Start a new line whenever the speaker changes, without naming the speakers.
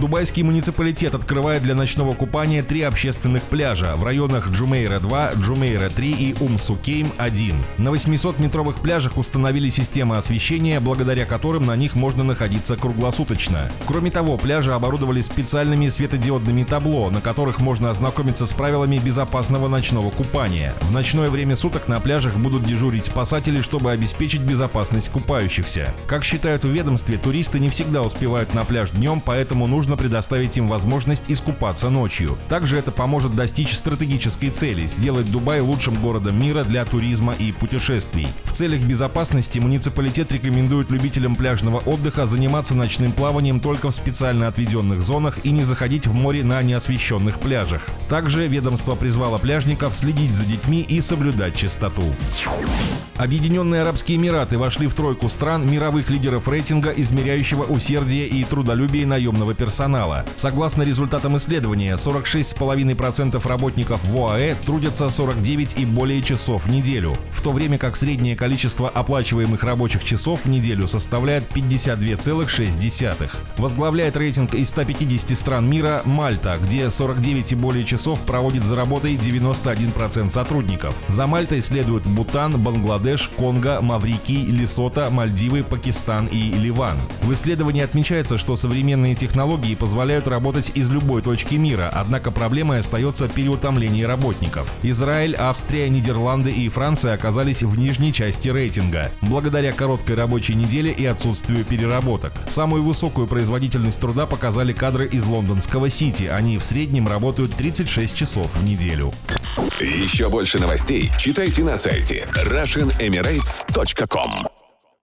Дубайский муниципалитет открывает для ночного купания три общественных пляжа в районах Джумейра-2, Джумейра-3 и Умсукейм-1. На 800-метровых пляжах установили системы освещения, благодаря которым на них можно находиться круглосуточно. Кроме того, пляжи оборудовали специальными светодиодными табло, на которых можно ознакомиться с правилами безопасного ночного купания. В ночное время суток на пляжах будут дежурить спасатели, чтобы обеспечить безопасность купающихся. Как считают в ведомстве, туристы не всегда успевают на пляж днем, поэтому нужно нужно предоставить им возможность искупаться ночью. Также это поможет достичь стратегической цели – сделать Дубай лучшим городом мира для туризма и путешествий. В целях безопасности муниципалитет рекомендует любителям пляжного отдыха заниматься ночным плаванием только в специально отведенных зонах и не заходить в море на неосвещенных пляжах. Также ведомство призвало пляжников следить за детьми и соблюдать чистоту. Объединенные Арабские Эмираты вошли в тройку стран мировых лидеров рейтинга, измеряющего усердие и трудолюбие наемного персонала персонала. Согласно результатам исследования, 46,5% работников в ОАЭ трудятся 49 и более часов в неделю, в то время как среднее количество оплачиваемых рабочих часов в неделю составляет 52,6. Возглавляет рейтинг из 150 стран мира Мальта, где 49 и более часов проводит за работой 91% сотрудников. За Мальтой следуют Бутан, Бангладеш, Конго, Маврикий, Лесото, Мальдивы, Пакистан и Ливан. В исследовании отмечается, что современные технологии технологии позволяют работать из любой точки мира, однако проблемой остается переутомление работников. Израиль, Австрия, Нидерланды и Франция оказались в нижней части рейтинга, благодаря короткой рабочей неделе и отсутствию переработок. Самую высокую производительность труда показали кадры из лондонского Сити. Они в среднем работают 36 часов в неделю.
Еще больше новостей читайте на сайте RussianEmirates.com